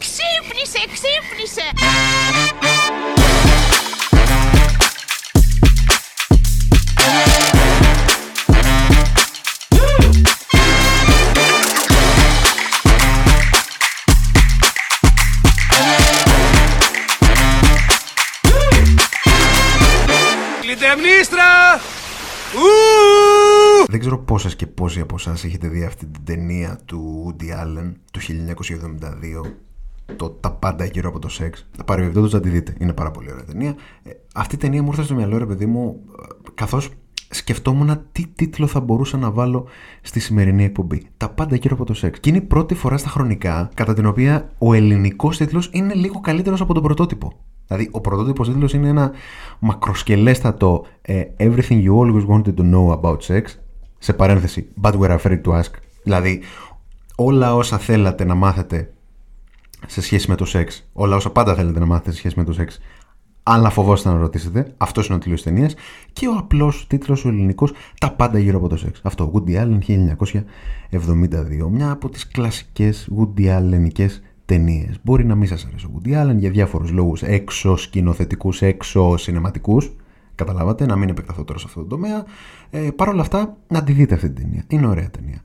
Simply sick, simply sick. Πόσοι από εσάς έχετε δει αυτή την ταινία του Woody Allen του 1972 το «Τα πάντα γύρω από το σεξ». Παρεμπιπτόντως να τη δείτε. Είναι πάρα πολύ ωραία ταινία. Ε, αυτή η ταινία μου ήρθε στο μυαλό, ρε παιδί μου, ε, καθώς σκεφτόμουν τι τίτλο θα μπορούσα να βάλω στη σημερινή εκπομπή. Τα πάντα γύρω από το σεξ. Και είναι η πρώτη φορά στα χρονικά κατά την οποία ο ελληνικός τίτλος είναι λίγο καλύτερος από τον πρωτότυπο. Δηλαδή, ο πρωτότυπος τίτλος είναι ένα μακροσκελέστατο ε, Everything you always wanted to know about sex σε παρένθεση, but we're afraid to ask. Δηλαδή, όλα όσα θέλατε να μάθετε σε σχέση με το σεξ, όλα όσα πάντα θέλετε να μάθετε σε σχέση με το σεξ, αλλά φοβόσαστε να ρωτήσετε, αυτός είναι ο τίτλος ταινίας. Και ο απλός τίτλος, ο ελληνικός, Τα πάντα γύρω από το σεξ. Αυτό, Woody Allen 1972. Μια από τις κλασικές Woody Allenικές ταινίες. Μπορεί να μην σας αρέσει ο Woody Allen για διάφορους λόγους έξω σκηνοθετικού, έξω σινεματικού. Καταλάβατε, να μην επεκταθώ τώρα σε αυτό το τομέα. Ε, Παρ' όλα αυτά, να τη δείτε αυτή την ταινία. Είναι ωραία ταινία.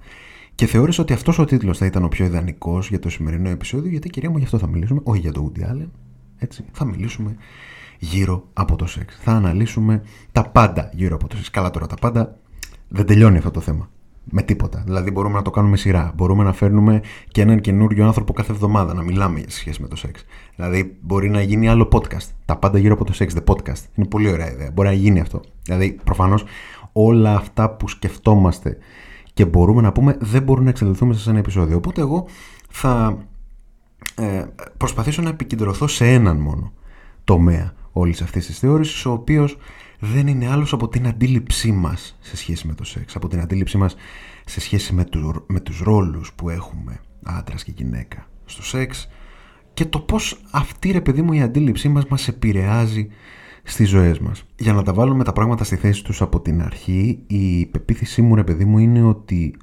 Και θεώρησα ότι αυτός ο τίτλος θα ήταν ο πιο ιδανικός για το σημερινό επεισόδιο, γιατί κυρία μου γι' αυτό θα μιλήσουμε, όχι για το Woody Allen. Έτσι, θα μιλήσουμε γύρω από το σεξ. Θα αναλύσουμε τα πάντα γύρω από το σεξ. Καλά τώρα, τα πάντα δεν τελειώνει αυτό το θέμα. Με τίποτα. Δηλαδή, μπορούμε να το κάνουμε σειρά. Μπορούμε να φέρνουμε και έναν καινούριο άνθρωπο κάθε εβδομάδα να μιλάμε σε σχέση με το σεξ. Δηλαδή, μπορεί να γίνει άλλο podcast. Τα πάντα γύρω από το σεξ, the podcast. Είναι πολύ ωραία ιδέα. Μπορεί να γίνει αυτό. Δηλαδή, προφανώς όλα αυτά που σκεφτόμαστε και μπορούμε να πούμε δεν μπορούν να εξελιχθούν μέσα σε ένα επεισόδιο. Οπότε, εγώ θα ε, προσπαθήσω να επικεντρωθώ σε έναν μόνο τομέα όλης αυτής της θεώρησης, ο οποίος δεν είναι άλλος από την αντίληψή μας σε σχέση με το σεξ, από την αντίληψή μας σε σχέση με, του, με τους ρόλους που έχουμε άντρας και γυναίκα στο σεξ και το πώς αυτή ρε παιδί μου η αντίληψή μας μας επηρεάζει στις ζωές μας. Για να τα βάλουμε τα πράγματα στη θέση τους από την αρχή, η πεποίθησή μου ρε παιδί μου είναι ότι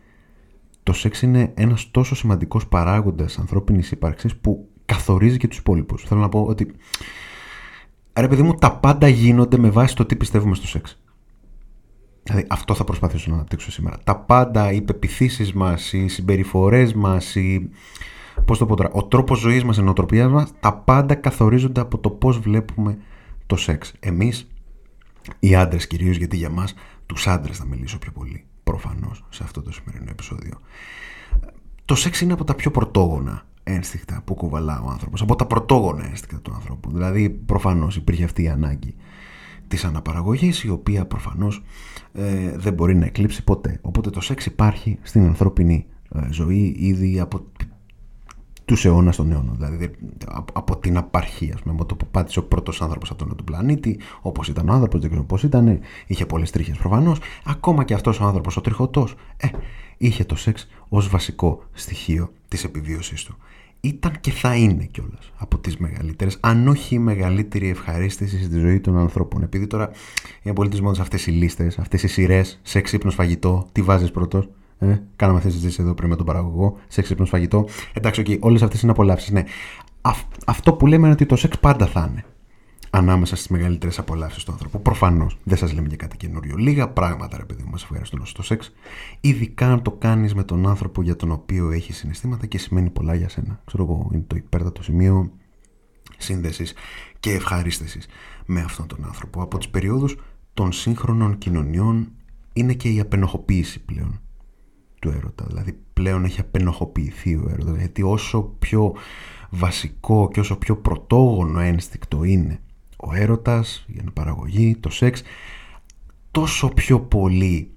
το σεξ είναι ένας τόσο σημαντικός παράγοντας ανθρώπινης ύπαρξης που καθορίζει και τους υπόλοιπους. Θέλω να πω ότι Ρε παιδί μου, τα πάντα γίνονται με βάση το τι πιστεύουμε στο σεξ. Δηλαδή, αυτό θα προσπαθήσω να αναπτύξω σήμερα. Τα πάντα, οι πεπιθήσεις μας, οι συμπεριφορές μας, οι... Πώς το πω τώρα, ο τρόπος ζωής μας, η νοοτροπία μας, τα πάντα καθορίζονται από το πώς βλέπουμε το σεξ. Εμείς, οι άντρες κυρίως, γιατί για μας, τους άντρες θα μιλήσω πιο πολύ, προφανώς, σε αυτό το σημερινό επεισόδιο. Το σεξ είναι από τα πιο πρωτόγωνα ένστικτα που κουβαλά ο άνθρωπος, από τα πρωτόγωνα ένστικτα του ανθρώπου. Δηλαδή προφανώς υπήρχε αυτή η ανάγκη της αναπαραγωγής η οποία προφανώς ε, δεν μπορεί να εκλείψει ποτέ. Οπότε το σεξ υπάρχει στην ανθρώπινη ε, ζωή ήδη από τους αιώνας των αιώνων. Δηλαδή από, την απαρχή, ας πούμε, από το που πάτησε ο πρώτος άνθρωπος από τον πλανήτη, όπως ήταν ο άνθρωπος, δεν ξέρω πώς ήταν, είχε πολλές τρίχες προφανώς. Ακόμα και αυτός ο άνθρωπος, ο τριχωτός, ε, είχε το σεξ ως βασικό στοιχείο της επιβίωσής του ήταν και θα είναι κιόλας από τις μεγαλύτερες, αν όχι η μεγαλύτερη ευχαρίστηση στη ζωή των ανθρώπων. Επειδή τώρα είναι πολύ τη μόδα αυτές οι λίστες, αυτές οι σειρές, σε ξύπνος φαγητό, τι βάζεις πρώτος. Ε, κάναμε αυτέ τι συζήτηση εδώ πριν με τον παραγωγό, σε ξύπνος φαγητό. Εντάξει, okay, όλες αυτές είναι απολαύσεις. Ναι. αυτό που λέμε είναι ότι το σεξ πάντα θα είναι ανάμεσα στις μεγαλύτερες απολαύσεις του ανθρώπου. Προφανώς δεν σας λέμε και κάτι καινούριο. Λίγα πράγματα, ρε παιδί μου, μας ευχαριστούν στο σεξ. Ειδικά αν το κάνεις με τον άνθρωπο για τον οποίο έχεις συναισθήματα και σημαίνει πολλά για σένα. Ξέρω εγώ, είναι το υπέρτατο σημείο σύνδεσης και ευχαρίστησης με αυτόν τον άνθρωπο. Από τις περιόδους των σύγχρονων κοινωνιών είναι και η απενοχοποίηση πλέον του έρωτα. Δηλαδή πλέον έχει απενοχοποιηθεί ο έρωτας. Γιατί όσο πιο βασικό και όσο πιο πρωτόγονο ένστικτο είναι ο έρωτας, η αναπαραγωγή, το σεξ τόσο πιο πολύ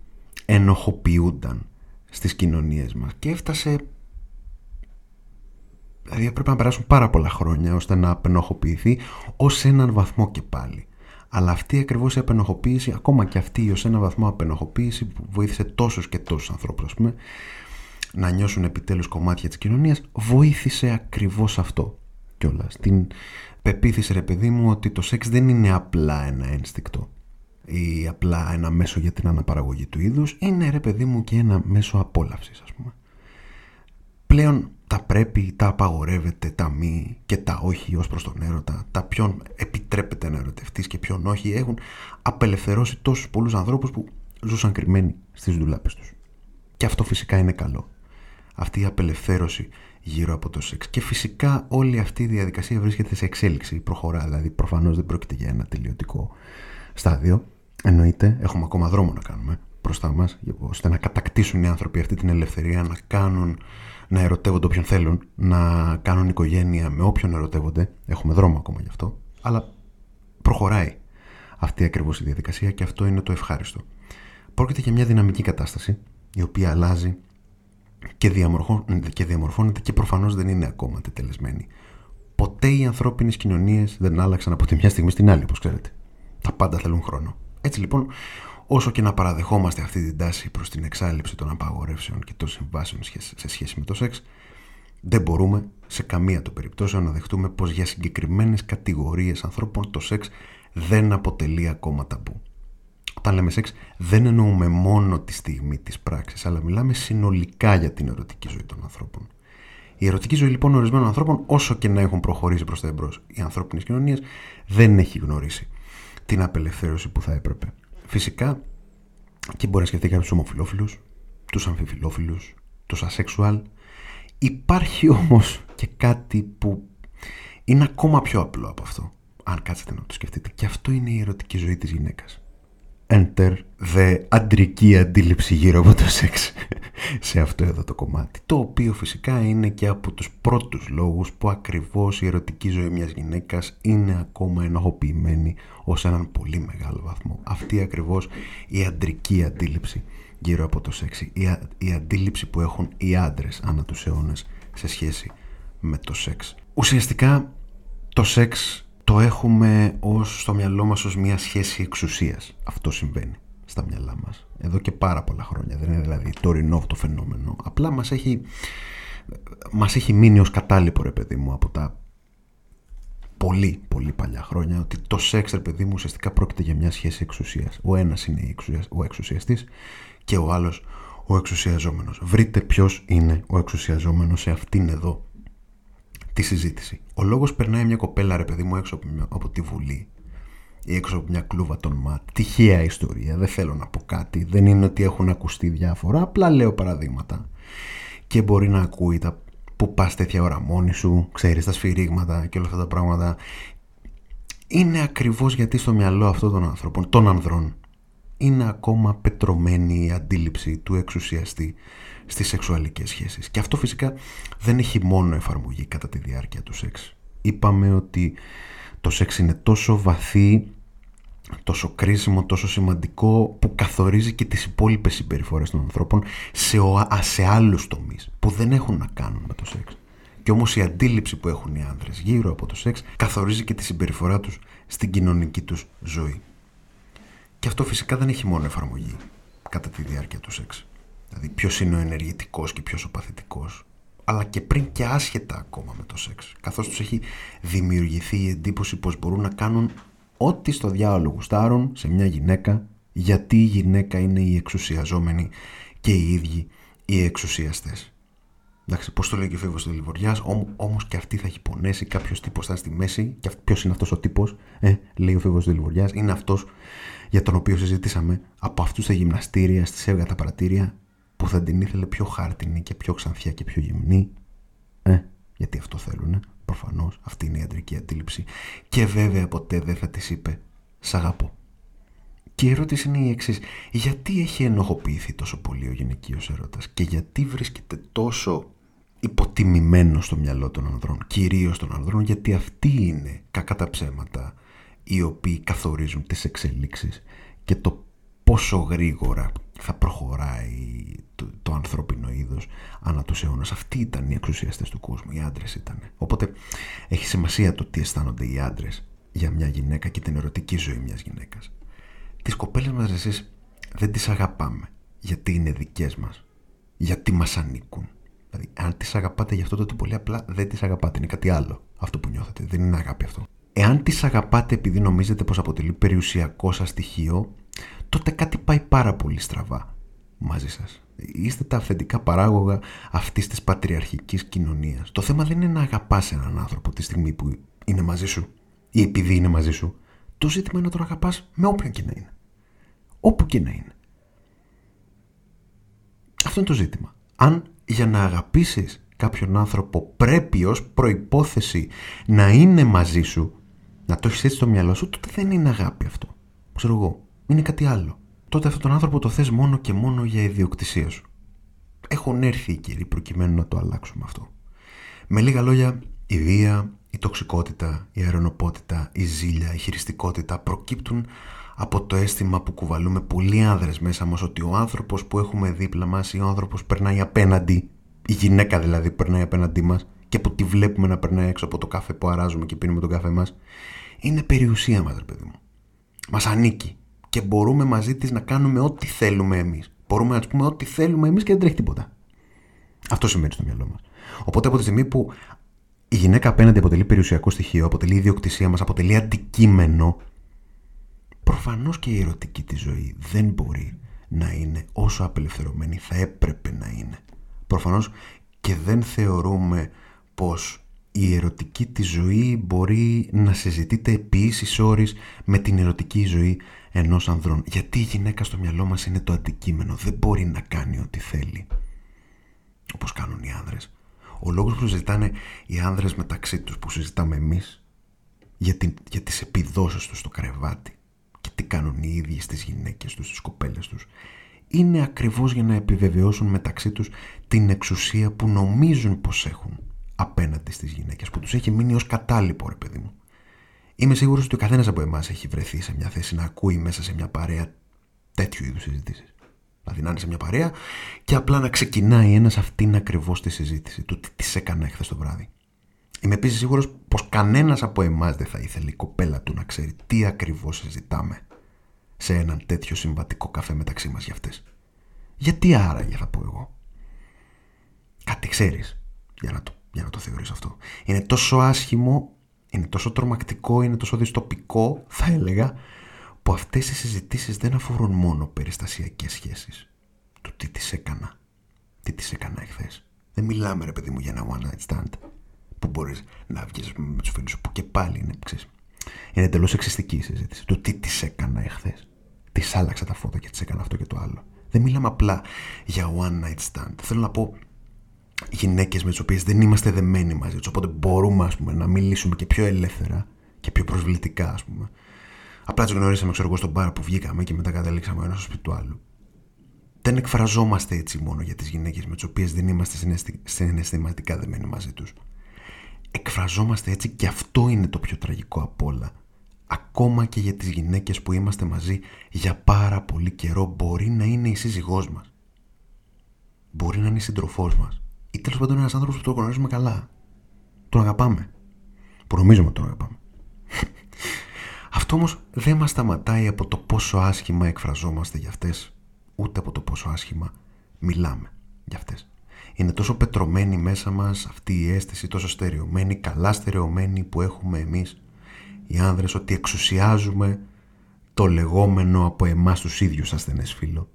ενοχοποιούνταν στις κοινωνίες μας και έφτασε δηλαδή πρέπει να περάσουν πάρα πολλά χρόνια ώστε να απενοχοποιηθεί ως έναν βαθμό και πάλι. Αλλά αυτή ακριβώς η απενοχοποίηση ακόμα και αυτή ως έναν βαθμό απενοχοποίηση που βοήθησε τόσους και τόσους ανθρώπους πούμε, να νιώσουν επιτέλους κομμάτια της κοινωνίας βοήθησε ακριβώς αυτό κιόλας. Την πεποίθηση ρε παιδί μου ότι το σεξ δεν είναι απλά ένα ένστικτο ή απλά ένα μέσο για την αναπαραγωγή του είδους είναι ρε παιδί μου και ένα μέσο απόλαυσης ας πούμε. Πλέον τα τα πρέπει, τα απαγορεύεται, τα μη και τα όχι ως προς τον έρωτα, τα ποιον επιτρέπεται να ερωτευτείς και ποιον όχι, έχουν απελευθερώσει τόσους πολλούς ανθρώπους που ζούσαν κρυμμένοι στις δουλάπες τους. Και αυτό φυσικά είναι καλό. Αυτή η απελευθέρωση γύρω από το σεξ. Και φυσικά όλη αυτή η διαδικασία βρίσκεται σε εξέλιξη, προχωρά, δηλαδή προφανώς δεν πρόκειται για ένα τελειωτικό στάδιο. Εννοείται, έχουμε ακόμα δρόμο να κάνουμε μπροστά μας, ώστε να κατακτήσουν οι άνθρωποι αυτή την ελευθερία, να κάνουν να ερωτεύονται όποιον θέλουν, να κάνουν οικογένεια με όποιον ερωτεύονται. Έχουμε δρόμο ακόμα γι' αυτό. Αλλά προχωράει αυτή ακριβώς η διαδικασία και αυτό είναι το ευχάριστο. Πρόκειται για μια δυναμική κατάσταση η οποία αλλάζει και διαμορφώνεται και, διαμορφώνεται και προφανώς δεν είναι ακόμα τετελεσμένη. Ποτέ οι ανθρώπινες κοινωνίες δεν άλλαξαν από τη μια στιγμή στην άλλη, όπως ξέρετε. Τα πάντα θέλουν χρόνο. Έτσι λοιπόν, όσο και να παραδεχόμαστε αυτή την τάση προς την εξάλληψη των απαγορεύσεων και των συμβάσεων σε σχέση με το σεξ, δεν μπορούμε σε καμία των περιπτώσεων να δεχτούμε πως για συγκεκριμένες κατηγορίες ανθρώπων το σεξ δεν αποτελεί ακόμα ταμπού. Όταν λέμε σεξ δεν εννοούμε μόνο τη στιγμή της πράξης, αλλά μιλάμε συνολικά για την ερωτική ζωή των ανθρώπων. Η ερωτική ζωή λοιπόν ορισμένων ανθρώπων, όσο και να έχουν προχωρήσει προς τα εμπρός οι ανθρώπινες κοινωνίες, δεν έχει γνωρίσει την απελευθέρωση που θα έπρεπε. Φυσικά και μπορεί να σκεφτεί κάποιου ομοφυλόφιλους, τους αμφιφιλόφιλους, τους ασεξουάλ. Υπάρχει όμως και κάτι που είναι ακόμα πιο απλό από αυτό. Αν κάτσετε να το σκεφτείτε. Και αυτό είναι η ερωτική ζωή της γυναίκας enter the αντρική αντίληψη γύρω από το σεξ σε αυτό εδώ το κομμάτι. Το οποίο φυσικά είναι και από τους πρώτους λόγους που ακριβώς η ερωτική ζωή μιας γυναίκας είναι ακόμα ενοχοποιημένη ως έναν πολύ μεγάλο βαθμό. Αυτή ακριβώς η αντρική αντίληψη γύρω από το σεξ. Η, η αντίληψη που έχουν οι άντρες ανά τους αιώνες σε σχέση με το σεξ. Ουσιαστικά το σεξ το έχουμε ως, στο μυαλό μας ως μια σχέση εξουσίας. Αυτό συμβαίνει στα μυαλά μας. Εδώ και πάρα πολλά χρόνια. Δεν είναι δηλαδή τωρινό αυτό το φαινόμενο. Απλά μας έχει, μας έχει μείνει ως κατάλοιπο ρε παιδί μου από τα πολύ πολύ παλιά χρόνια ότι το σεξ ρε παιδί μου ουσιαστικά πρόκειται για μια σχέση εξουσίας. Ο ένας είναι ο εξουσιαστής και ο άλλος ο εξουσιαζόμενος. Βρείτε ποιος είναι ο εξουσιαζόμενος σε αυτήν εδώ τη συζήτηση. Ο λόγος περνάει μια κοπέλα, ρε παιδί μου, έξω από, τη Βουλή ή έξω από μια κλούβα των ΜΑΤ. Τυχαία ιστορία, δεν θέλω να πω κάτι. Δεν είναι ότι έχουν ακουστεί διάφορα, απλά λέω παραδείγματα. Και μπορεί να ακούει τα που πας τέτοια ώρα μόνη σου, ξέρεις τα σφυρίγματα και όλα αυτά τα πράγματα. Είναι ακριβώς γιατί στο μυαλό αυτών των ανθρώπων, των ανδρών, είναι ακόμα πετρωμένη η αντίληψη του εξουσιαστή στις σεξουαλικές σχέσεις. Και αυτό φυσικά δεν έχει μόνο εφαρμογή κατά τη διάρκεια του σεξ. Είπαμε ότι το σεξ είναι τόσο βαθύ, τόσο κρίσιμο, τόσο σημαντικό που καθορίζει και τις υπόλοιπες συμπεριφορές των ανθρώπων σε, ο, σε άλλους τομείς που δεν έχουν να κάνουν με το σεξ. Και όμως η αντίληψη που έχουν οι άνδρες γύρω από το σεξ καθορίζει και τη συμπεριφορά τους στην κοινωνική τους ζωή. Και αυτό φυσικά δεν έχει μόνο εφαρμογή κατά τη διάρκεια του σεξ. Δηλαδή ποιος είναι ο ενεργητικός και ποιος ο παθητικός. Αλλά και πριν και άσχετα ακόμα με το σεξ. Καθώς τους έχει δημιουργηθεί η εντύπωση πως μπορούν να κάνουν ό,τι στο διάολο γουστάρουν σε μια γυναίκα, γιατί η γυναίκα είναι η εξουσιαζόμενη και οι ίδιοι οι εξουσιαστές. Εντάξει, πώς το λέει και ο Φίβος του Λιβοριάς, όμως και αυτή θα έχει πονέσει. Κάποιος τύπος θα στη μέση. Και ποιος είναι αυτός ο τύπος, ε, λέει ο Φίβος του Λιβοριάς, είναι αυτός για τον οποίο συζητήσαμε από αυτούς τα γυμναστήρια, στις έργα τα παρατήρια, που θα την ήθελε πιο χάρτινη και πιο ξανθιά και πιο γυμνή. Ε, γιατί αυτό θέλουν, προφανώς. Αυτή είναι η αντρική αντίληψη. Και βέβαια ποτέ δεν θα της είπε Σ' αγαπώ. Και η ερώτηση είναι η εξής. Γιατί έχει ενοχοποιηθεί τόσο πολύ ο γυναικείος έρωτα και γιατί βρίσκεται τόσο υποτιμημένο στο μυαλό των ανδρών, κυρίως των ανδρών, γιατί αυτοί είναι κακά τα ψέματα οι οποίοι καθορίζουν τις εξελίξεις και το πόσο γρήγορα θα προχωράει το, το ανθρώπινο είδος ανά τους αιώνας. Αυτοί ήταν οι εξουσιαστές του κόσμου, οι άντρες ήταν. Οπότε έχει σημασία το τι αισθάνονται οι άντρες για μια γυναίκα και την ερωτική ζωή μιας γυναίκας. Τις κοπέλες μας εσείς δεν τις αγαπάμε γιατί είναι δικές μας, γιατί μας ανήκουν. Δηλαδή, αν τις αγαπάτε για αυτό το πολύ απλά δεν τις αγαπάτε, είναι κάτι άλλο αυτό που νιώθετε, δεν είναι αγάπη αυτό. Εάν τις αγαπάτε επειδή νομίζετε πως αποτελεί περιουσιακό σας στοιχείο, τότε κάτι πάει πάρα πολύ στραβά μαζί σας. Είστε τα αυθεντικά παράγωγα αυτής της πατριαρχικής κοινωνίας. Το θέμα δεν είναι να αγαπάς έναν άνθρωπο τη στιγμή που είναι μαζί σου ή επειδή είναι μαζί σου. Το ζήτημα είναι να τον αγαπάς με όποιον και να είναι. Όπου και να είναι. Αυτό είναι το ζήτημα. Αν για να αγαπήσεις κάποιον άνθρωπο πρέπει ως προϋπόθεση να είναι μαζί σου, να το έχεις έτσι στο μυαλό σου, τότε δεν είναι αγάπη αυτό. Ξέρω εγώ. Είναι κάτι άλλο. Τότε αυτόν τον άνθρωπο το θες μόνο και μόνο για ιδιοκτησία σου. Έχουν έρθει οι καιροί προκειμένου να το αλλάξουμε αυτό. Με λίγα λόγια, η βία, η τοξικότητα, η αερονοπότητα, η ζήλια, η χειριστικότητα προκύπτουν από το αίσθημα που κουβαλούμε πολλοί άνδρες μέσα μας ότι ο άνθρωπος που έχουμε δίπλα μας ή ο άνθρωπος περνάει απέναντι, η γυναίκα δηλαδή που περνάει απέναντί μας και που τη βλέπουμε να περνάει έξω από το καφέ που αράζουμε και πίνουμε τον καφέ μας, είναι περιουσία μας ρε παιδί μου. Μας ανήκει και μπορούμε μαζί της να κάνουμε ό,τι θέλουμε εμείς. Μπορούμε να πούμε ό,τι θέλουμε εμείς και δεν τρέχει τίποτα. Αυτό σημαίνει στο μυαλό μας. Οπότε από τη στιγμή που η γυναίκα απέναντι αποτελεί περιουσιακό στοιχείο, αποτελεί ιδιοκτησία μας, αποτελεί αντικείμενο, προφανώς και η ερωτική της ζωή δεν μπορεί να είναι όσο απελευθερωμένη θα έπρεπε να είναι. Προφανώς και δεν θεωρούμε πως η ερωτική της ζωή μπορεί να συζητείται επί ίσης όρης με την ερωτική ζωή ενός ανδρών. Γιατί η γυναίκα στο μυαλό μας είναι το αντικείμενο. Δεν μπορεί να κάνει ό,τι θέλει. Όπως κάνουν οι άνδρες. Ο λόγος που συζητάνε οι άνδρες μεταξύ τους, που συζητάμε εμείς, για, την, για τις επιδόσεις τους στο κρεβάτι και τι κάνουν οι ίδιοι στις γυναίκες τους, στις κοπέλες τους, είναι ακριβώς για να επιβεβαιώσουν μεταξύ τους την εξουσία που νομίζουν πως έχουν απέναντι στις γυναίκες, που τους έχει μείνει ως κατάλοιπο, ρε παιδί μου. Είμαι σίγουρος ότι ο καθένας από εμάς έχει βρεθεί σε μια θέση να ακούει μέσα σε μια παρέα τέτοιου είδους συζητήσεις. Δηλαδή να είναι σε μια παρέα και απλά να ξεκινάει ένας αυτήν ακριβώς τη συζήτηση του τι της έκανε χθε το βράδυ. Είμαι επίσης σίγουρος πως κανένας από εμάς δεν θα ήθελε η κοπέλα του να ξέρει τι ακριβώς συζητάμε σε έναν τέτοιο συμβατικό καφέ μεταξύ μας για αυτές. Γιατί άραγε θα πω εγώ. Κάτι ξέρεις για να το, για να το θεωρείς αυτό. Είναι τόσο άσχημο είναι τόσο τρομακτικό, είναι τόσο δυστοπικό, θα έλεγα, που αυτές οι συζητήσεις δεν αφορούν μόνο περιστασιακές σχέσεις. Του τι τις έκανα, τι τις έκανα εχθές. Δεν μιλάμε ρε παιδί μου για ένα one night stand που μπορείς να βγεις με τους φίλους σου που και πάλι είναι, ξέρεις, είναι εντελώς εξιστική η συζήτηση. Του τι τις έκανα εχθές. Της άλλαξα τα φώτα και τις έκανα αυτό και το άλλο. Δεν μιλάμε απλά για one night stand. Θέλω να πω γυναίκες με τις οποίες δεν είμαστε δεμένοι μαζί τους οπότε μπορούμε ας πούμε, να μιλήσουμε και πιο ελεύθερα και πιο προσβλητικά ας πούμε απλά τις γνωρίσαμε ξέρω εγώ στον μπαρ που βγήκαμε και μετά καταλήξαμε ένα στο σπίτι του άλλου δεν εκφραζόμαστε έτσι μόνο για τις γυναίκες με τις οποίες δεν είμαστε συναισθηματικά δεμένοι μαζί τους εκφραζόμαστε έτσι και αυτό είναι το πιο τραγικό απ' όλα ακόμα και για τις γυναίκες που είμαστε μαζί για πάρα πολύ καιρό μπορεί να είναι η σύζυγός μας μπορεί να είναι η σύντροφός μας ή τέλος πάντων ένας άνθρωπος που τον γνωρίζουμε καλά. Τον αγαπάμε. Που νομίζουμε ότι τον αγαπάμε. Αυτό όμως δεν μας σταματάει από το πόσο άσχημα εκφραζόμαστε για αυτές, ούτε από το πόσο άσχημα μιλάμε για αυτές. Είναι τόσο πετρωμένη μέσα μας αυτή η αίσθηση, τόσο στερεωμένη, καλά στερεωμένη που έχουμε εμείς οι άνδρες ότι εξουσιάζουμε το λεγόμενο από εμάς τους ίδιους ασθενές φίλο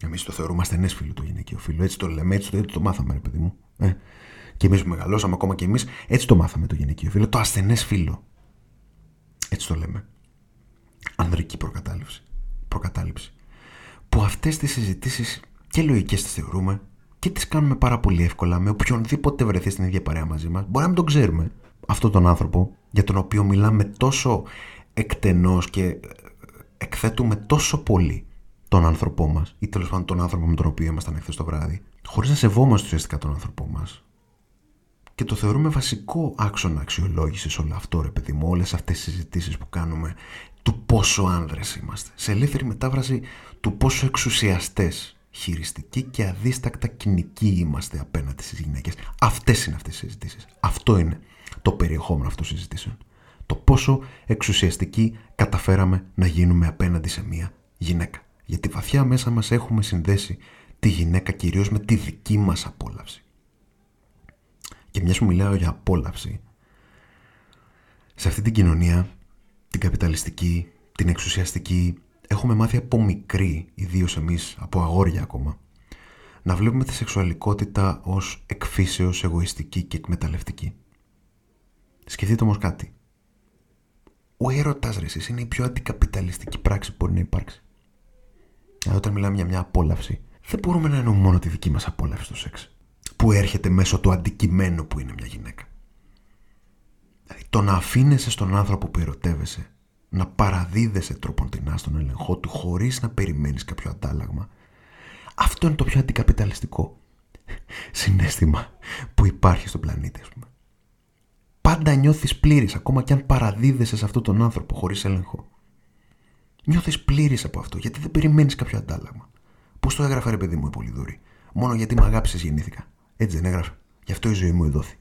Εμείς το θεωρούμε ασθενές φίλο το γυναικείο φίλο. Έτσι το λέμε, έτσι το, έτσι το μάθαμε, ρε παιδί μου. Ε. Και εμείς που μεγαλώσαμε, ακόμα και εμείς, έτσι το μάθαμε το γυναικείο φίλο. Το ασθενές φίλο. Έτσι το λέμε. Ανδρική προκατάληψη. προκατάληψη. Που αυτές τις συζητήσεις και λογικές τις θεωρούμε και τις κάνουμε πάρα πολύ εύκολα με οποιονδήποτε βρεθεί στην ίδια παρέα μαζί μας. Μπορεί να μην τον ξέρουμε αυτόν τον άνθρωπο για τον οποίο μιλάμε τόσο εκτενώς και εκθέτουμε τόσο πολύ τον άνθρωπό μας ή τέλος πάντων τον άνθρωπο με τον οποίο ήμασταν εχθές το βράδυ, χωρίς να σεβόμαστε ουσιαστικά τον άνθρωπό μας. Και το θεωρούμε βασικό άξονα αξιολόγησης όλο αυτό, ρε παιδί μου, όλες αυτές τις συζητήσεις που κάνουμε του πόσο άνδρες είμαστε. Σε ελεύθερη μετάφραση του πόσο εξουσιαστές, χειριστικοί και αδίστακτα κοινικοί είμαστε απέναντι στις γυναίκες. Αυτές είναι αυτές οι συζητήσεις. Αυτό είναι το περιεχόμενο αυτών των συζητήσεων. Το πόσο εξουσιαστικοί καταφέραμε να γίνουμε απέναντι σε μία γυναίκα γιατί βαθιά μέσα μας έχουμε συνδέσει τη γυναίκα κυρίως με τη δική μας απόλαυση. Και μιας που μιλάω για απόλαυση, σε αυτή την κοινωνία, την καπιταλιστική, την εξουσιαστική, έχουμε μάθει από μικροί, ιδίως εμείς από αγόρια ακόμα, να βλέπουμε τη σεξουαλικότητα ως εκφύσεως εγωιστική και εκμεταλλευτική. Σκεφτείτε όμως κάτι. Ο έρωτας ρε είναι η πιο αντικαπιταλιστική πράξη που μπορεί να υπάρξει. Δηλαδή, όταν μιλάμε για μια απόλαυση, δεν μπορούμε να εννοούμε μόνο τη δική μας απόλαυση στο σεξ. Που έρχεται μέσω του αντικειμένου που είναι μια γυναίκα. Δηλαδή, το να αφήνεσαι στον άνθρωπο που ερωτεύεσαι να παραδίδεσαι τροποντινά στον έλεγχό του χωρίς να περιμένεις κάποιο αντάλλαγμα. Αυτό είναι το πιο αντικαπιταλιστικό συνέστημα που υπάρχει στον πλανήτη, ας πούμε. Πάντα νιώθεις πλήρης, ακόμα και αν παραδίδεσαι σε αυτόν τον άνθρωπο χωρίς έλεγχο. Νιώθεις πλήρης από αυτό, γιατί δεν περιμένεις κάποιο αντάλλαγμα. Πώς το έγραφε, ρε παιδί μου, η Πολυδούρη; Μόνο γιατί με αγάπησες γεννήθηκα. Έτσι δεν έγραφε. Γι' αυτό η ζωή μου εδόθη.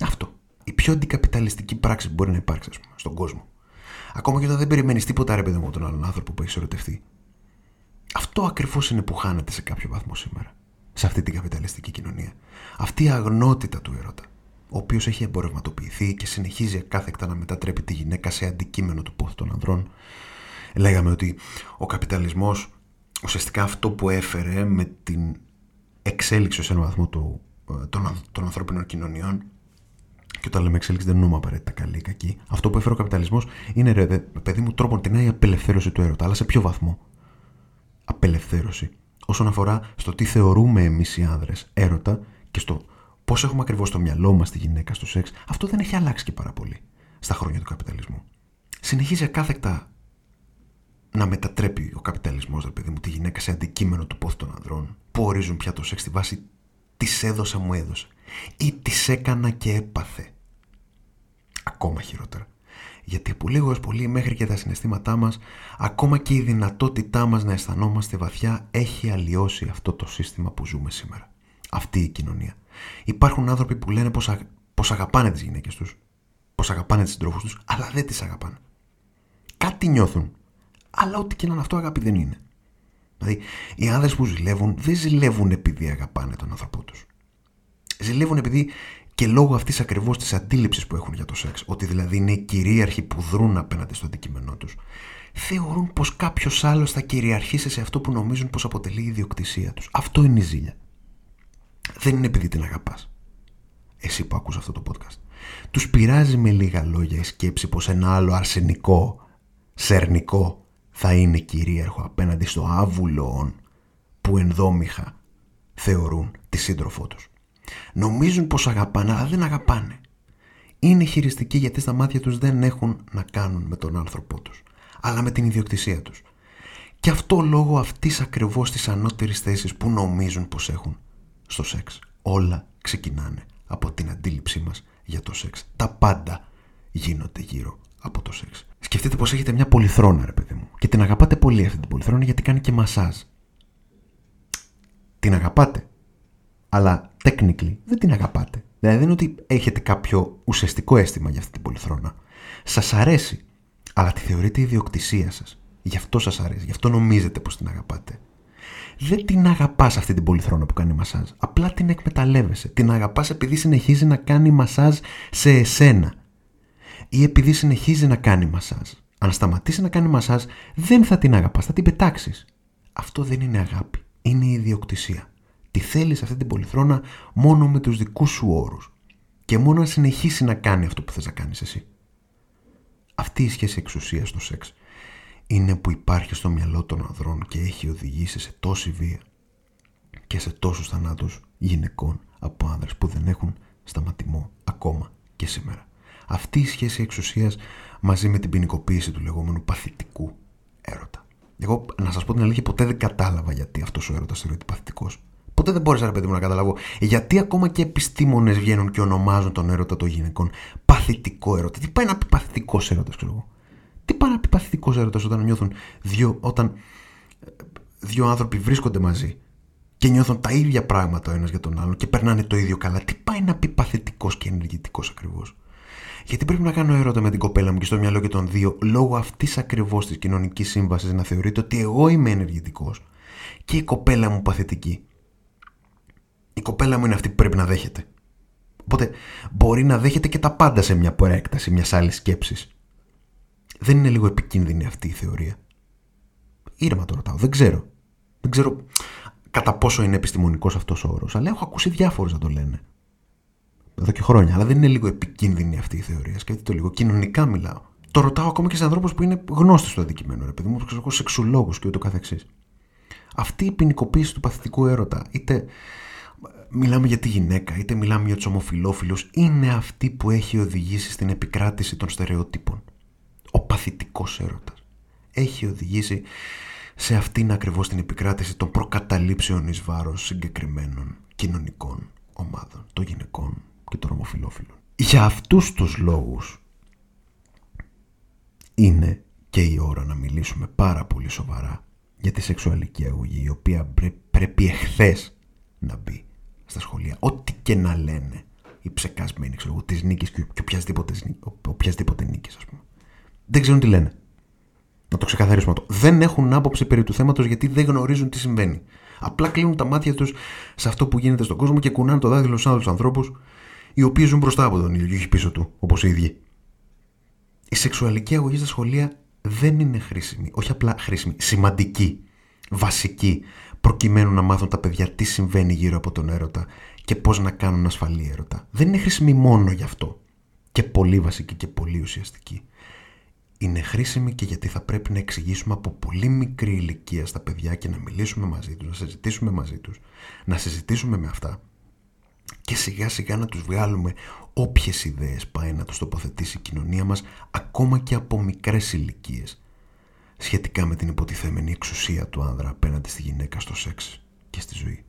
Αυτό. Η πιο αντικαπιταλιστική πράξη που μπορεί να υπάρξει, ας πούμε, στον κόσμο. Ακόμα και όταν δεν περιμένεις τίποτα, ρε παιδί μου, από τον άλλον άνθρωπο που έχεις ερωτευτεί. Αυτό ακριβώς είναι που χάνεται σε κάποιο βαθμό σήμερα. Σε αυτή την καπιταλιστική κοινωνία. Αυτή η αγνότητα του έρωτα. Ο οποίος έχει εμπορευματοποιηθεί και συνεχίζει ακάθεκτα να μετατρέπει τη γυναίκα σε αντικείμενο του πόθου των ανδρών. Λέγαμε ότι ο καπιταλισμός ουσιαστικά αυτό που έφερε με την εξέλιξη σε έναν βαθμό του, ε, των, των ανθρώπινων κοινωνιών και όταν λέμε εξέλιξη δεν εννοούμε απαραίτητα καλή ή κακή. Αυτό που έφερε ο καπιταλισμός είναι, ρε, παιδί μου, τρόπον την η απελευθέρωση του έρωτα. Αλλά σε ποιο βαθμό; Απελευθέρωση. Όσον αφορά στο τι θεωρούμε εμείς οι άνδρες έρωτα και στο πώς έχουμε ακριβώς το μυαλό μας τη γυναίκα στο σεξ, αυτό δεν έχει αλλάξει και πάρα πολύ στα χρόνια του καπιταλισμού. Συνεχίζει ακάθεκτα να μετατρέπει ο καπιταλισμός, ρε παιδί μου, τη γυναίκα σε αντικείμενο του πόθου των ανδρών που ορίζουν πια το σεξ στη βάση της έδωσα μου έδωσε ή της έκανα και έπαθε. Ακόμα χειρότερα. Γιατί από λίγο έως πολύ μέχρι και τα συναισθήματά μας, ακόμα και η δυνατότητά μας να αισθανόμαστε βαθιά έχει αλλοιώσει αυτό το σύστημα που ζούμε σήμερα. Αυτή η κοινωνία. Υπάρχουν άνθρωποι που λένε πως, πως αγαπάνε τις γυναίκες τους, πως αγαπάνε τις συντρόφους τους, αλλά δεν τις αγαπάνε. Κάτι νιώθουν, αλλά ό,τι και να είναι αυτό αγάπη δεν είναι. Δηλαδή, οι άνδρες που ζηλεύουν δεν ζηλεύουν επειδή αγαπάνε τον άνθρωπό τους. Ζηλεύουν επειδή και λόγω αυτής ακριβώς της αντίληψης που έχουν για το σεξ, ότι δηλαδή είναι οι κυρίαρχοι που δρούν απέναντι στο αντικείμενό τους, θεωρούν πως κάποιος άλλος θα κυριαρχήσει σε αυτό που νομίζουν πως αποτελεί η ιδιοκτησία τους. Αυτό είναι η ζήλια. Δεν είναι επειδή την αγαπάς. Εσύ που ακούς αυτό το podcast. Τους πειράζει με λίγα λόγια η σκέψη πως ένα άλλο αρσενικό, σερνικό θα είναι κυρίαρχο απέναντι στο άβουλο που ενδόμηχα θεωρούν τη σύντροφό τους. Νομίζουν πως αγαπάνε, αλλά δεν αγαπάνε. Είναι χειριστικοί γιατί στα μάτια τους δεν έχουν να κάνουν με τον άνθρωπό τους, αλλά με την ιδιοκτησία τους. Και αυτό λόγω αυτής ακριβώς της ανώτερης θέσης που νομίζουν πως έχουν στο σεξ. Όλα ξεκινάνε από την αντίληψή μας για το σεξ. Τα πάντα γίνονται γύρω από το σεξ. Σκεφτείτε πως έχετε μια πολυθρόνα ρε παιδί μου και την αγαπάτε πολύ αυτή την πολυθρόνα γιατί κάνει και μασάζ. Την αγαπάτε αλλά technically δεν την αγαπάτε. Δηλαδή δεν είναι ότι έχετε κάποιο ουσιαστικό αίσθημα για αυτή την πολυθρόνα. Σας αρέσει, αλλά τη θεωρείτε ιδιοκτησία σας. Γι' αυτό σας αρέσει, γι' αυτό νομίζετε πως την αγαπάτε. Δεν την αγαπάς αυτή την πολυθρόνα που κάνει μασάζ. Απλά την εκμεταλλεύεσαι. Την αγαπάς επειδή συνεχίζει να κάνει μασάζ σε εσένα. Ή επειδή συνεχίζει να κάνει μασάζ. Αν σταματήσει να κάνει μασάζ, δεν θα την αγαπάς, θα την πετάξεις. Αυτό δεν είναι αγάπη. Είναι ιδιοκτησία τη θέλεις αυτή την πολυθρόνα μόνο με τους δικούς σου όρους και μόνο να συνεχίσει να κάνει αυτό που θες να κάνεις εσύ. Αυτή η σχέση εξουσίας στο σεξ είναι που υπάρχει στο μυαλό των ανδρών και έχει οδηγήσει σε τόση βία και σε τόσους θανάτους γυναικών από άνδρες που δεν έχουν σταματημό ακόμα και σήμερα. Αυτή η σχέση εξουσίας μαζί με την ποινικοποίηση του λεγόμενου παθητικού έρωτα. Εγώ, να σας πω την αλήθεια, ποτέ δεν κατάλαβα γιατί αυτός ο έρωτας θεωρείται παθητικός. Ποτέ δεν μπόρεσα, ρε παιδί μου, να καταλάβω γιατί ακόμα και επιστήμονες βγαίνουν και ονομάζουν τον έρωτα των γυναικών παθητικό έρωτα. Τι πάει να πει παθητικός έρωτας, ξέρω εγώ; Τι πάει να πει παθητικός έρωτας όταν νιώθουν δύο, όταν ε, δύο άνθρωποι βρίσκονται μαζί και νιώθουν τα ίδια πράγματα ο ένας για τον άλλον και περνάνε το ίδιο καλά. Τι πάει να πει παθητικός και ενεργητικός ακριβώς; Γιατί πρέπει να κάνω έρωτα με την κοπέλα μου και στο μυαλό και των δύο λόγω αυτής ακριβώς της κοινωνικής σύμβασης να θεωρείται ότι εγώ είμαι ενεργητικός και η κοπέλα μου παθητική η κοπέλα μου είναι αυτή που πρέπει να δέχεται. Οπότε μπορεί να δέχεται και τα πάντα σε μια προέκταση μιας άλλης σκέψης. Δεν είναι λίγο επικίνδυνη αυτή η θεωρία. Ήρεμα το ρωτάω. Δεν ξέρω. Δεν ξέρω κατά πόσο είναι επιστημονικός αυτός ο όρος, αλλά έχω ακούσει διάφορους να το λένε. Εδώ και χρόνια. Αλλά δεν είναι λίγο επικίνδυνη αυτή η θεωρία. Σκέφτεται το λίγο. Κοινωνικά μιλάω. Το ρωτάω ακόμα και σε ανθρώπους που είναι γνώστες στο αντικείμενο, ρε παιδί μου, ξέρω σεξουλόγους και ούτω καθεξής. Αυτή η ποινικοποίηση του παθητικού έρωτα, είτε μιλάμε για τη γυναίκα, είτε μιλάμε για τους ομοφυλόφιλου, είναι αυτή που έχει οδηγήσει στην επικράτηση των στερεότυπων. Ο παθητικός έρωτας. Έχει οδηγήσει σε αυτήν ακριβώς την επικράτηση των προκαταλήψεων εις βάρος συγκεκριμένων κοινωνικών ομάδων, των γυναικών και των ομοφυλόφιλων. Για αυτούς τους λόγους είναι και η ώρα να μιλήσουμε πάρα πολύ σοβαρά για τη σεξουαλική αγωγή η οποία πρέπει εχθές να μπει στα σχολεία. Ό,τι και να λένε οι ψεκασμένοι ξέρω, της νίκης και οποιασδήποτε, οποιασδήποτε νίκης ας πούμε. Δεν ξέρουν τι λένε. Να το ξεκαθαρίσουμε αυτό. Δεν έχουν άποψη περί του θέματος γιατί δεν γνωρίζουν τι συμβαίνει. Απλά κλείνουν τα μάτια τους σε αυτό που γίνεται στον κόσμο και κουνάνε το δάχτυλο σε άλλους ανθρώπους οι οποίοι ζουν μπροστά από τον ήλιο και όχι πίσω του, όπως οι ίδιοι. Η σεξουαλική αγωγή στα σχολεία δεν είναι χρήσιμη, όχι απλά χρήσιμη, σημαντική, βασική, προκειμένου να μάθουν τα παιδιά τι συμβαίνει γύρω από τον έρωτα και πώς να κάνουν ασφαλή έρωτα. Δεν είναι χρήσιμη μόνο γι' αυτό. Και πολύ βασική και πολύ ουσιαστική. Είναι χρήσιμη και γιατί θα πρέπει να εξηγήσουμε από πολύ μικρή ηλικία στα παιδιά και να μιλήσουμε μαζί τους, να συζητήσουμε μαζί τους, να συζητήσουμε με αυτά και σιγά σιγά να τους βγάλουμε όποιες ιδέες πάει να τους τοποθετήσει η κοινωνία μας ακόμα και από μικρές ηλικίες σχετικά με την υποτιθέμενη εξουσία του άνδρα απέναντι στη γυναίκα στο σεξ και στη ζωή.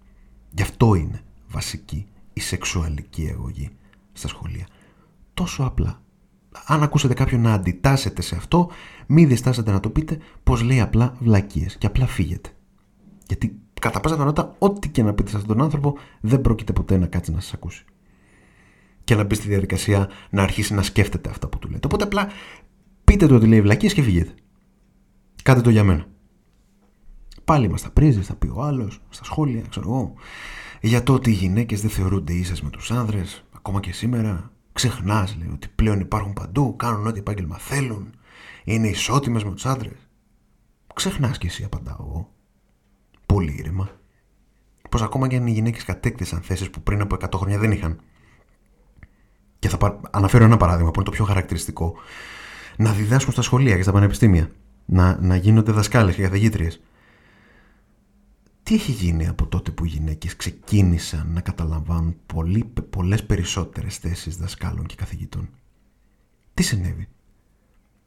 Γι' αυτό είναι βασική η σεξουαλική αγωγή στα σχολεία. Τόσο απλά. Αν ακούσετε κάποιον να αντιτάσσετε σε αυτό, μην διστάσετε να το πείτε πως λέει απλά βλακίες και απλά φύγετε. Γιατί κατά πάσα πιθανότητα, ό,τι και να πείτε σε αυτόν τον άνθρωπο, δεν πρόκειται ποτέ να κάτσει να σας ακούσει. Και να μπει στη διαδικασία να αρχίσει να σκέφτεται αυτά που του λέτε. Οπότε απλά πείτε το ότι λέει βλακίες και φύγετε. Κάντε το για μένα. Πάλι μας τα πρίζεις, θα πει ο άλλος, στα σχόλια, ξέρω εγώ. Για το ότι οι γυναίκες δεν θεωρούνται ίσες με τους άνδρες, ακόμα και σήμερα. Ξεχνάς, λέει, ότι πλέον υπάρχουν παντού, κάνουν ό,τι επάγγελμα θέλουν, είναι ισότιμες με τους άντρε. Ξεχνάς κι εσύ, απαντάω εγώ πολύ ήρεμα. Πως ακόμα και αν οι γυναίκες κατέκτησαν θέσεις που πριν από 100 χρόνια δεν είχαν. Και θα αναφέρω ένα παράδειγμα που είναι το πιο χαρακτηριστικό. Να διδάσκουν στα σχολεία και στα πανεπιστήμια. Να, να γίνονται δασκάλες και καθηγήτριες. Τι έχει γίνει από τότε που οι γυναίκες ξεκίνησαν να καταλαμβάνουν πολύ, πολλές περισσότερες θέσεις δασκάλων και καθηγητών; Τι συνέβη;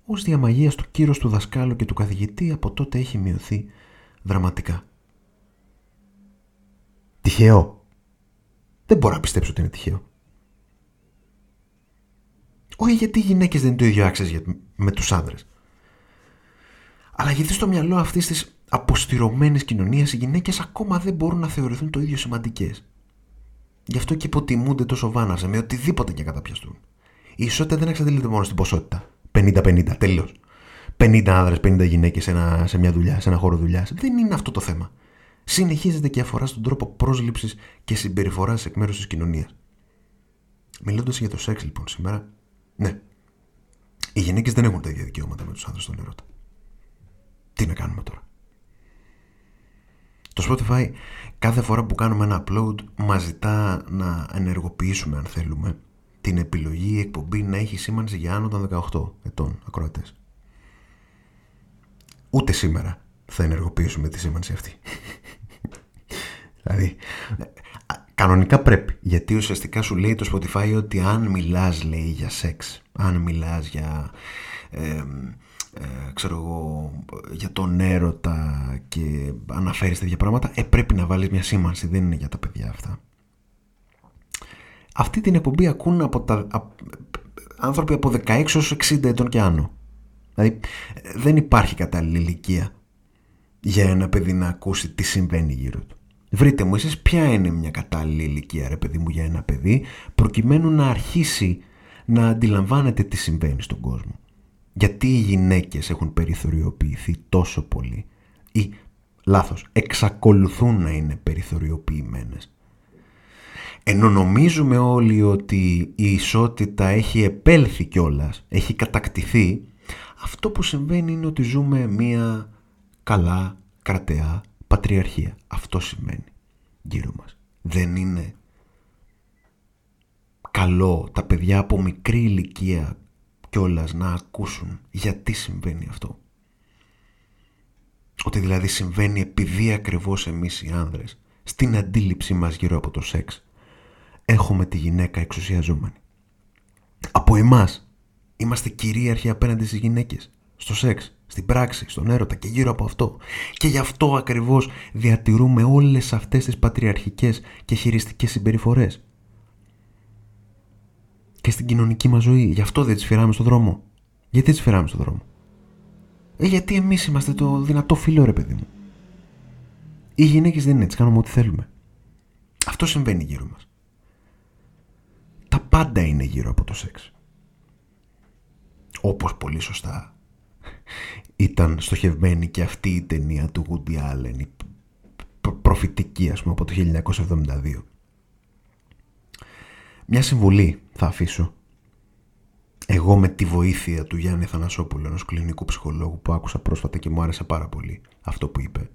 Ως διαμαγείας του κύρος του δασκάλου και του καθηγητή από τότε έχει μειωθεί δραματικά. Τυχαίο. Δεν μπορώ να πιστέψω ότι είναι τυχαίο. Όχι γιατί οι γυναίκες δεν είναι το ίδιο άξιες με τους άντρε. Αλλά γιατί στο μυαλό αυτής της αποστηρωμένης κοινωνίας οι γυναίκες ακόμα δεν μπορούν να θεωρηθούν το ίδιο σημαντικές; Γι' αυτό και υποτιμούνται τόσο βάνασα με οτιδήποτε και καταπιαστούν. Η ισότητα δεν εξαντλείται μόνο στην ποσότητα. 50-50, τέλος. 50 άνδρες, 50 γυναίκες σε, σε μια δουλειά, σε ένα χώρο δουλειάς. Δεν είναι αυτό το θέμα συνεχίζεται και αφορά στον τρόπο πρόσληψης και συμπεριφοράς εκ μέρους της κοινωνίας. Μιλώντας για το σεξ λοιπόν σήμερα, ναι, οι γυναίκες δεν έχουν τα ίδια δικαιώματα με τους άντρε στον ερώτα. Τι να κάνουμε τώρα; Το Spotify κάθε φορά που κάνουμε ένα upload μας ζητά να ενεργοποιήσουμε αν θέλουμε την επιλογή η εκπομπή να έχει σήμανση για άνω των 18 ετών ακροατές. Ούτε σήμερα θα ενεργοποιήσουμε τη σήμανση αυτή. Δηλαδή, κανονικά πρέπει. Γιατί ουσιαστικά σου λέει το Spotify ότι αν μιλάς, λέει, για σεξ, αν μιλάς για... Ε, ξέρω εγώ, για τον έρωτα και αναφέρεις τέτοια πράγματα, ε, πρέπει να βάλεις μια σήμανση, δεν είναι για τα παιδιά αυτά. Αυτή την εκπομπή ακούν από τα, άνθρωποι από 16 έως 60 ετών και άνω. Δηλαδή, δεν υπάρχει κατάλληλη ηλικία για ένα παιδί να ακούσει τι συμβαίνει γύρω του. Βρείτε μου εσείς ποια είναι μια κατάλληλη ηλικία ρε παιδί μου για ένα παιδί προκειμένου να αρχίσει να αντιλαμβάνεται τι συμβαίνει στον κόσμο. Γιατί οι γυναίκες έχουν περιθωριοποιηθεί τόσο πολύ ή λάθος, εξακολουθούν να είναι περιθωριοποιημένες; Ενώ νομίζουμε όλοι ότι η ισότητα έχει επέλθει κιόλας, έχει κατακτηθεί, αυτό που συμβαίνει είναι ότι ζούμε μία καλά, κρατεά, πατριαρχία. Αυτό σημαίνει γύρω μας. Δεν είναι καλό τα παιδιά από μικρή ηλικία κιόλας να ακούσουν γιατί συμβαίνει αυτό. Ότι δηλαδή συμβαίνει επειδή ακριβώς εμείς οι άνδρες στην αντίληψή μας γύρω από το σεξ έχουμε τη γυναίκα εξουσιαζόμενη. Από εμάς είμαστε κυρίαρχοι απέναντι στις γυναίκες, στο σεξ, στην πράξη, στον έρωτα και γύρω από αυτό. Και γι' αυτό ακριβώς διατηρούμε όλες αυτές τις πατριαρχικές και χειριστικές συμπεριφορές. Και στην κοινωνική μας ζωή. Γι' αυτό δεν τις φυράμε στον δρόμο. Γιατί τις φυράμε στον δρόμο; Ε, γιατί εμείς είμαστε το δυνατό φίλο ρε παιδί μου. Οι γυναίκες δεν είναι έτσι, κάνουμε ό,τι θέλουμε. Αυτό συμβαίνει γύρω μας. Τα πάντα είναι γύρω από το σεξ. Όπως πολύ σωστά ήταν στοχευμένη και αυτή η ταινία του Woody Allen, η προφητική ας πούμε από το 1972. Μια συμβουλή θα αφήσω. Εγώ με τη βοήθεια του Γιάννη Θανασόπουλου, ενός κλινικού ψυχολόγου που άκουσα πρόσφατα και μου άρεσε πάρα πολύ αυτό που είπε.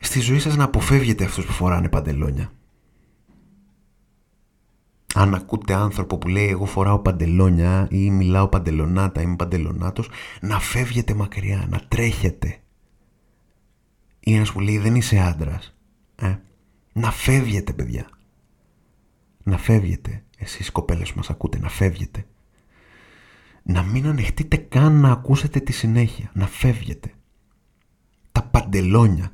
Στη ζωή σας να αποφεύγετε αυτούς που φοράνε παντελόνια αν ακούτε άνθρωπο που λέει εγώ φοράω παντελόνια ή μιλάω παντελονάτα, είμαι παντελονάτος, να φεύγετε μακριά, να τρέχετε. Ή ένας που λέει δεν είσαι άντρας. Ε; Να φεύγετε παιδιά. Να φεύγετε. Εσείς κοπέλες που μας ακούτε, να φεύγετε. Να μην ανεχτείτε καν να ακούσετε τη συνέχεια. Να φεύγετε. Τα παντελόνια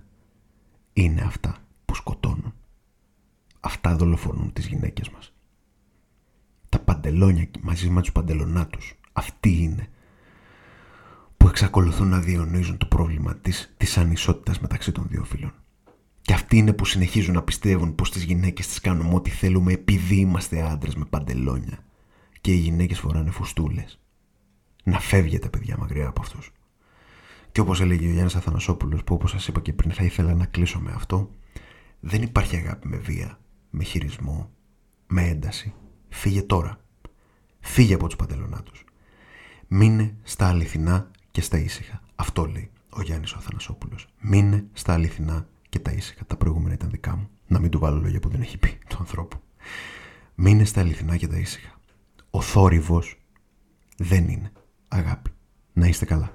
είναι αυτά που σκοτώνουν. Αυτά δολοφονούν τις γυναίκες μας τα παντελόνια μαζί με τους παντελονάτους. Αυτοί είναι που εξακολουθούν να διονύζουν το πρόβλημα της, της ανισότητας μεταξύ των δύο φίλων. Και αυτοί είναι που συνεχίζουν να πιστεύουν πως τις γυναίκες τις κάνουμε ό,τι θέλουμε επειδή είμαστε άντρες με παντελόνια και οι γυναίκες φοράνε φουστούλες. Να φεύγετε παιδιά μακριά από αυτούς. Και όπως έλεγε ο Γιάννης Αθανασόπουλος που όπως σας είπα και πριν θα ήθελα να κλείσω με αυτό δεν υπάρχει αγάπη με βία, με χειρισμό, με ένταση. Φύγε τώρα. Φύγε από τους παντελονάτους. Μείνε στα αληθινά και στα ήσυχα. Αυτό λέει ο Γιάννης ο Αθανασόπουλος. Μείνε στα αληθινά και τα ήσυχα. Τα προηγούμενα ήταν δικά μου. Να μην του βάλω λόγια που δεν έχει πει του ανθρώπου. Μείνε στα αληθινά και τα ήσυχα. Ο θόρυβος δεν είναι αγάπη. Να είστε καλά.